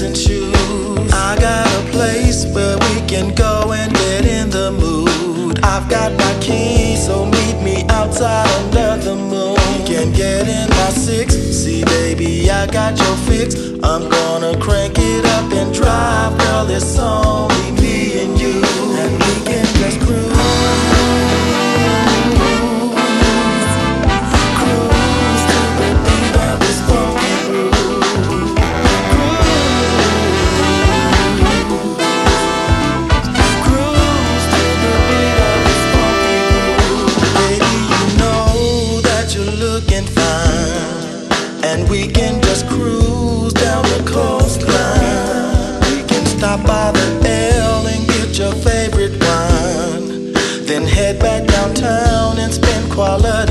dancing shoes. I got a place where we can go and get in the mood. I've got my key, so meet me outside under the moon. We can get in my six. See, baby, I got your fix. I'm gonna downtown and spend quality